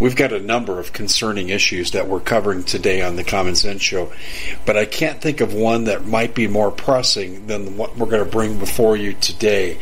We've got a number of concerning issues that we're covering today on the Common Sense Show, but I can't think of one that might be more pressing than what we're going to bring before you today.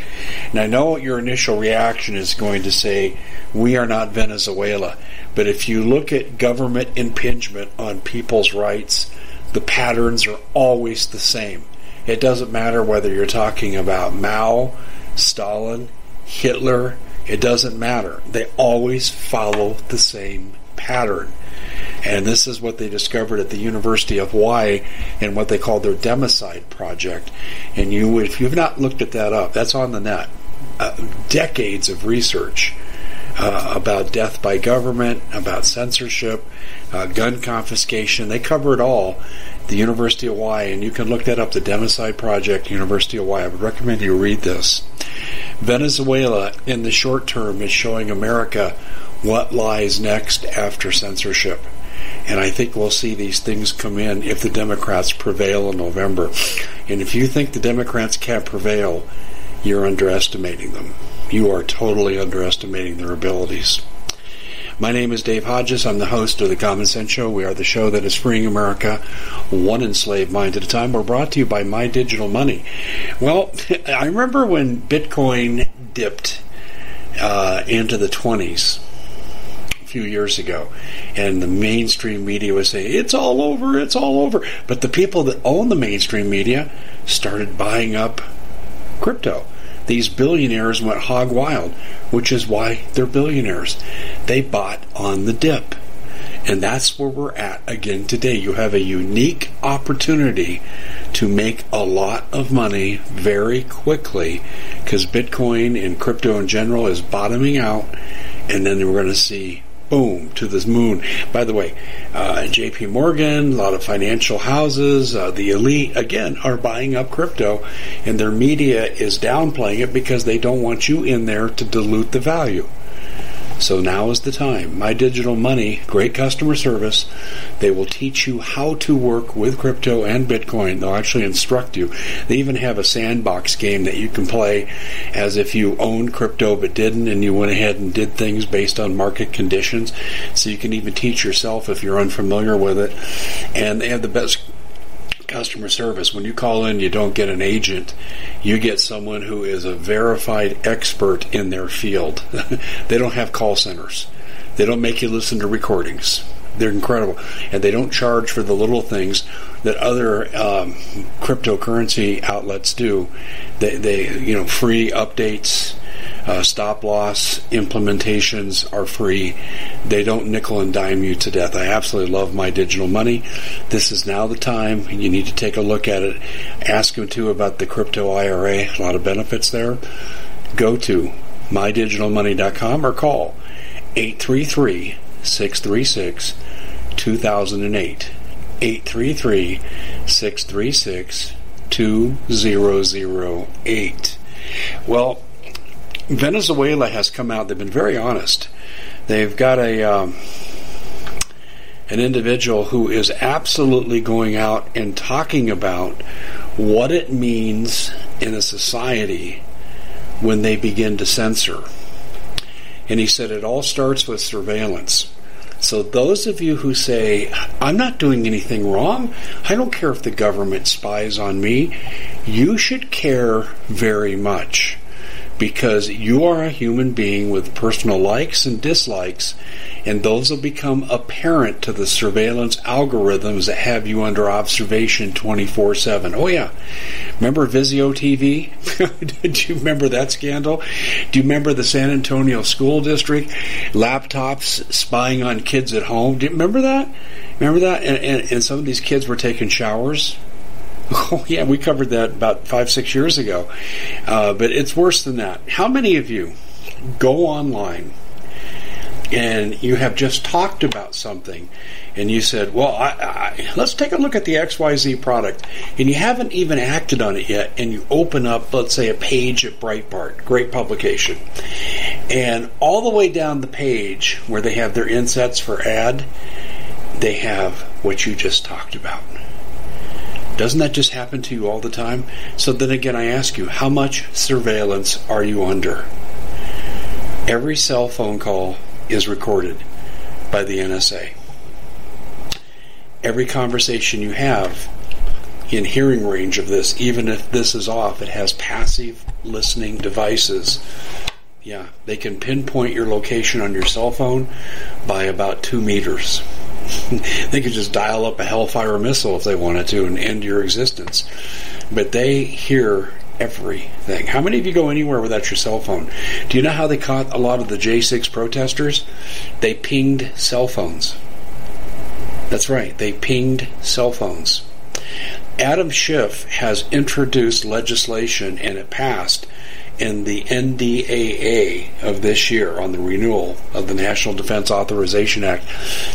And I know your initial reaction is going to say, We are not Venezuela. But if you look at government impingement on people's rights, the patterns are always the same. It doesn't matter whether you're talking about Mao, Stalin, Hitler, it doesn't matter. They always follow the same pattern. And this is what they discovered at the University of Hawaii in what they call their Democide Project. And you, if you've not looked at that up, that's on the net. Uh, decades of research uh, about death by government, about censorship, uh, gun confiscation. They cover it all. The University of Hawaii, and you can look that up. The Democide Project, University of Hawaii. I would recommend you read this. Venezuela, in the short term, is showing America what lies next after censorship. And I think we'll see these things come in if the Democrats prevail in November. And if you think the Democrats can't prevail, you're underestimating them you are totally underestimating their abilities. My name is Dave Hodges. I'm the host of the Common Sense Show. We are the show that is freeing America one enslaved mind at a time. We're brought to you by My Digital Money. Well, I remember when Bitcoin dipped uh, into the 20s a few years ago, and the mainstream media was saying, it's all over, it's all over. But the people that own the mainstream media started buying up crypto these billionaires went hog wild, which is why they're billionaires. They bought on the dip. And that's where we're at again today. You have a unique opportunity to make a lot of money very quickly because Bitcoin and crypto in general is bottoming out. And then we're going to see boom to this moon. By the way, uh, J.P. Morgan, a lot of financial houses, uh, the elite again are buying up crypto, and their media is downplaying it because they don't want you in there to dilute the value. So now is the time. My Digital Money, great customer service. They will teach you how to work with crypto and Bitcoin. They'll actually instruct you. They even have a sandbox game that you can play as if you owned crypto but didn't and you went ahead and did things based on market conditions. So you can even teach yourself if you're unfamiliar with it. And they have the best customer service. When you call in, you don't get an agent. You get someone who is a verified expert in their field. they don't have call centers. They don't make you listen to recordings. They're incredible, and they don't charge for the little things that other um, cryptocurrency outlets do. They, they, you know, free updates, uh, stop loss implementations are free. They don't nickel and dime you to death. I absolutely love my digital money. This is now the time. You need to take a look at it. Ask them too about the crypto IRA. A lot of benefits there. Go to mydigitalmoney.com or call 833 636 2008. 833 636 2008. Well, Venezuela has come out. They've been very honest. They've got a um, an individual who is absolutely going out and talking about what it means in a society when they begin to censor. And he said it all starts with surveillance. So, those of you who say, I'm not doing anything wrong, I don't care if the government spies on me, you should care very much because you are a human being with personal likes and dislikes, and those will become apparent to the surveillance algorithms that have you under observation 24 7. Oh, yeah. Remember Vizio TV? Did you remember that scandal? Do you remember the San Antonio School District? Laptops spying on kids at home? Do you remember that? Remember that? And, and, and some of these kids were taking showers Oh, yeah, we covered that about five, six years ago. Uh, but it's worse than that. How many of you go online and you have just talked about something and you said, well, I, I, let's take a look at the XYZ product, and you haven't even acted on it yet, and you open up, let's say, a page at Breitbart, great publication, and all the way down the page where they have their insets for ad, they have what you just talked about. Doesn't that just happen to you all the time? So then again, I ask you, how much surveillance are you under? Every cell phone call is recorded by the NSA. Every conversation you have in hearing range of this, even if this is off, it has passive listening devices. Yeah, they can pinpoint your location on your cell phone by about two meters. they could just dial up a Hellfire missile if they wanted to and end your existence. But they hear everything. How many of you go anywhere without your cell phone? Do you know how they caught a lot of the J6 protesters? They pinged cell phones. That's right, they pinged cell phones. Adam Schiff has introduced legislation and it passed in the NDAA of this year on the renewal of the National Defense Authorization Act.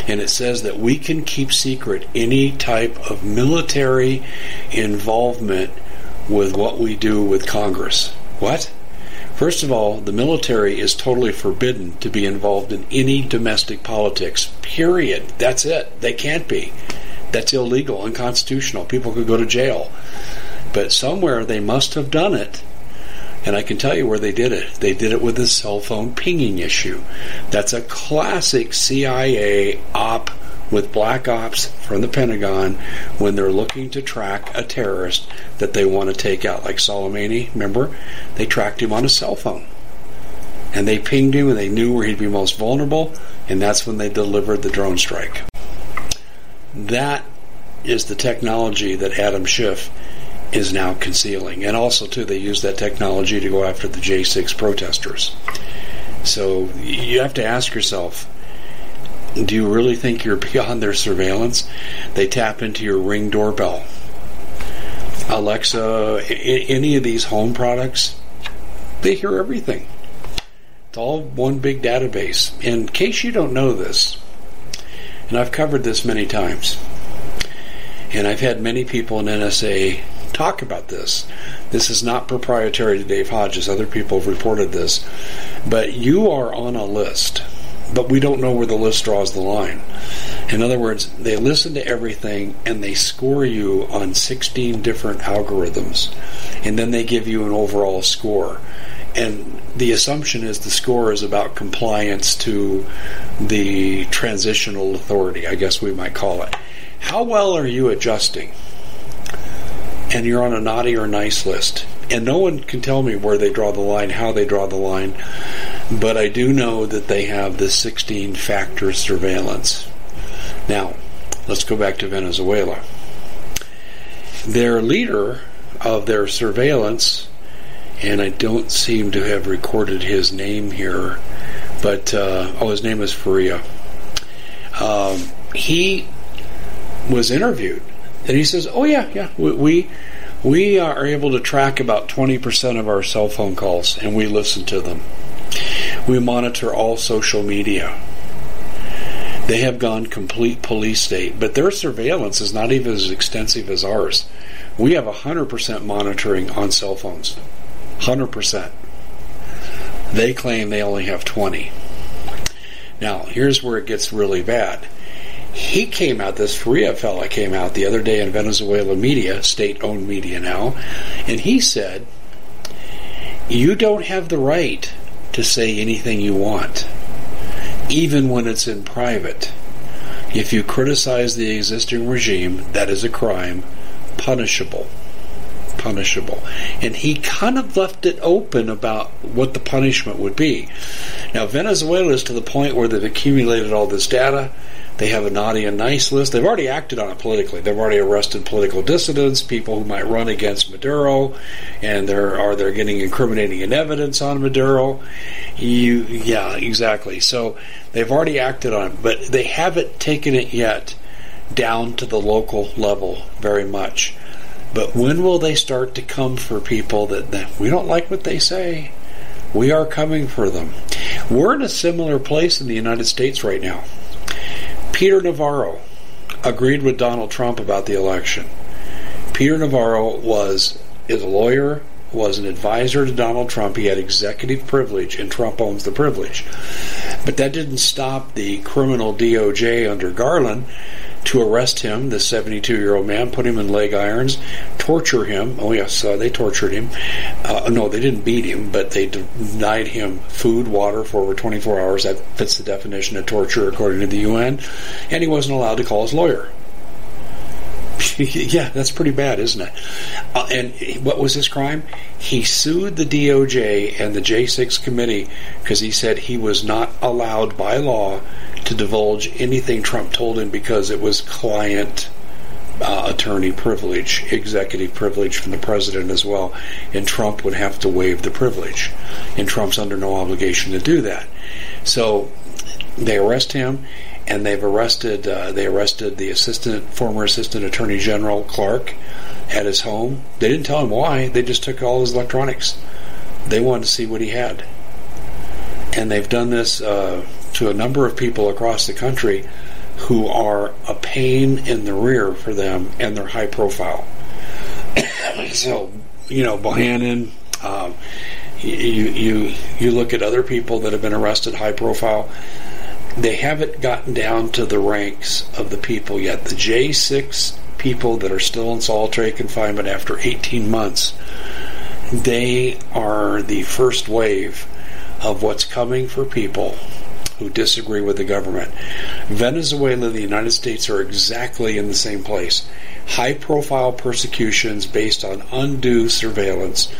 And it says that we can keep secret any type of military involvement with what we do with Congress. What? First of all, the military is totally forbidden to be involved in any domestic politics. Period. That's it. They can't be. That's illegal, unconstitutional. People could go to jail. But somewhere they must have done it and I can tell you where they did it. They did it with the cell phone pinging issue. That's a classic CIA op with black ops from the Pentagon when they're looking to track a terrorist that they want to take out, like Soleimani. Remember, they tracked him on a cell phone, and they pinged him, and they knew where he'd be most vulnerable, and that's when they delivered the drone strike. That is the technology that Adam Schiff is now concealing. And also, too, they use that technology to go after the J6 protesters. So you have to ask yourself do you really think you're beyond their surveillance? They tap into your ring doorbell. Alexa, any of these home products, they hear everything. It's all one big database. In case you don't know this, and I've covered this many times, and I've had many people in NSA talk about this. This is not proprietary to Dave Hodges. Other people have reported this. But you are on a list, but we don't know where the list draws the line. In other words, they listen to everything and they score you on 16 different algorithms, and then they give you an overall score. And the assumption is the score is about compliance to the transitional authority, I guess we might call it. How well are you adjusting? And you're on a naughty or nice list. And no one can tell me where they draw the line, how they draw the line, but I do know that they have this 16 factor surveillance. Now, let's go back to Venezuela. Their leader of their surveillance, and I don't seem to have recorded his name here, but uh, oh, his name is Faria. Um, he was interviewed and he says, "Oh yeah, yeah, we, we we are able to track about 20% of our cell phone calls and we listen to them. We monitor all social media. They have gone complete police state, but their surveillance is not even as extensive as ours. We have 100% monitoring on cell phones. 100%. They claim they only have 20. Now, here's where it gets really bad he came out, this Faria fella came out the other day in Venezuela media, state owned media now, and he said, You don't have the right to say anything you want, even when it's in private. If you criticize the existing regime, that is a crime, punishable. punishable. And he kind of left it open about what the punishment would be. Now, Venezuela is to the point where they've accumulated all this data. They have a naughty and nice list. They've already acted on it politically. They've already arrested political dissidents, people who might run against Maduro, and there are they're getting incriminating evidence on Maduro. You, yeah, exactly. So they've already acted on it, but they haven't taken it yet down to the local level very much. But when will they start to come for people that, that we don't like what they say? We are coming for them. We're in a similar place in the United States right now. Peter Navarro agreed with Donald Trump about the election. Peter Navarro was is a lawyer, was an advisor to Donald Trump. He had executive privilege, and Trump owns the privilege. But that didn't stop the criminal DOJ under Garland to arrest him, the 72 year old man, put him in leg irons, torture him. Oh, yes, uh, they tortured him. Uh, no, they didn't beat him, but they denied him food, water for over 24 hours. That fits the definition of torture according to the UN. And he wasn't allowed to call his lawyer. yeah, that's pretty bad, isn't it? Uh, and what was his crime? He sued the DOJ and the J6 committee because he said he was not allowed by law to divulge anything Trump told him because it was client uh, attorney privilege, executive privilege from the president as well, and Trump would have to waive the privilege, and Trump's under no obligation to do that. So they arrest him, and they've arrested uh, they arrested the assistant former assistant attorney general Clark at his home. They didn't tell him why. They just took all his electronics. They wanted to see what he had, and they've done this uh, to a number of people across the country who are a pain in the rear for them, and they're high profile. so, you know, Bohannon. Um, you, you you look at other people that have been arrested high profile they haven't gotten down to the ranks of the people yet. The J6 people that are still in solitary confinement after 18 months, they are the first wave of what's coming for people who disagree with the government. Venezuela and the United States are exactly in the same place. High profile persecutions based on undue surveillance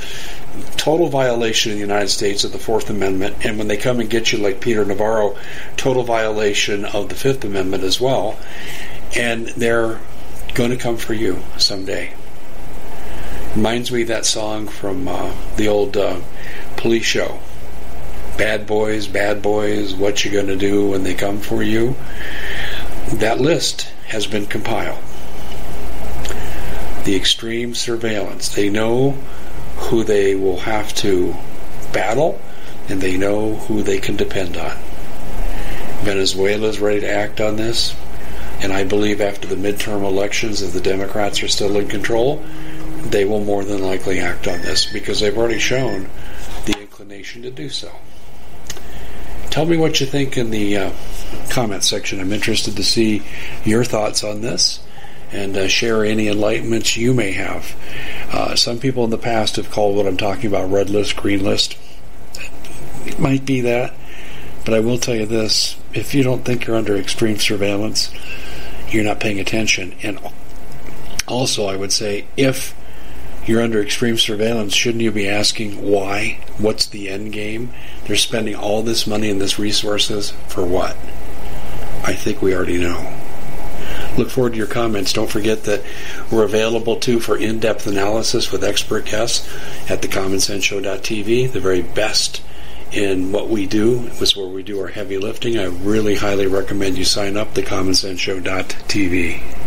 total violation in the United States of the Fourth Amendment, and when they come and get you, like Peter Navarro, total violation of the Fifth Amendment as well, and they're going to come for you someday. Reminds me of that song from uh, the old uh, police show. Bad boys, bad boys, what you gonna do when they come for you? That list has been compiled. The extreme surveillance. They know who they will have to battle, and they know who they can depend on. Venezuela is ready to act on this, and I believe after the midterm elections, if the Democrats are still in control, they will more than likely act on this because they've already shown the inclination to do so. Tell me what you think in the uh, comment section. I'm interested to see your thoughts on this and uh, share any enlightenments you may have. Uh, some people in the past have called what I'm talking about red list, green list. It might be that, but I will tell you this if you don't think you're under extreme surveillance, you're not paying attention. And also, I would say if you're under extreme surveillance, shouldn't you be asking why? What's the end game? They're spending all this money and this resources for what? I think we already know. Look forward to your comments. Don't forget that we're available too for in depth analysis with expert guests at thecommonsenseshow.tv, the very best in what we do. Was where we do our heavy lifting. I really highly recommend you sign up, thecommonsenseshow.tv.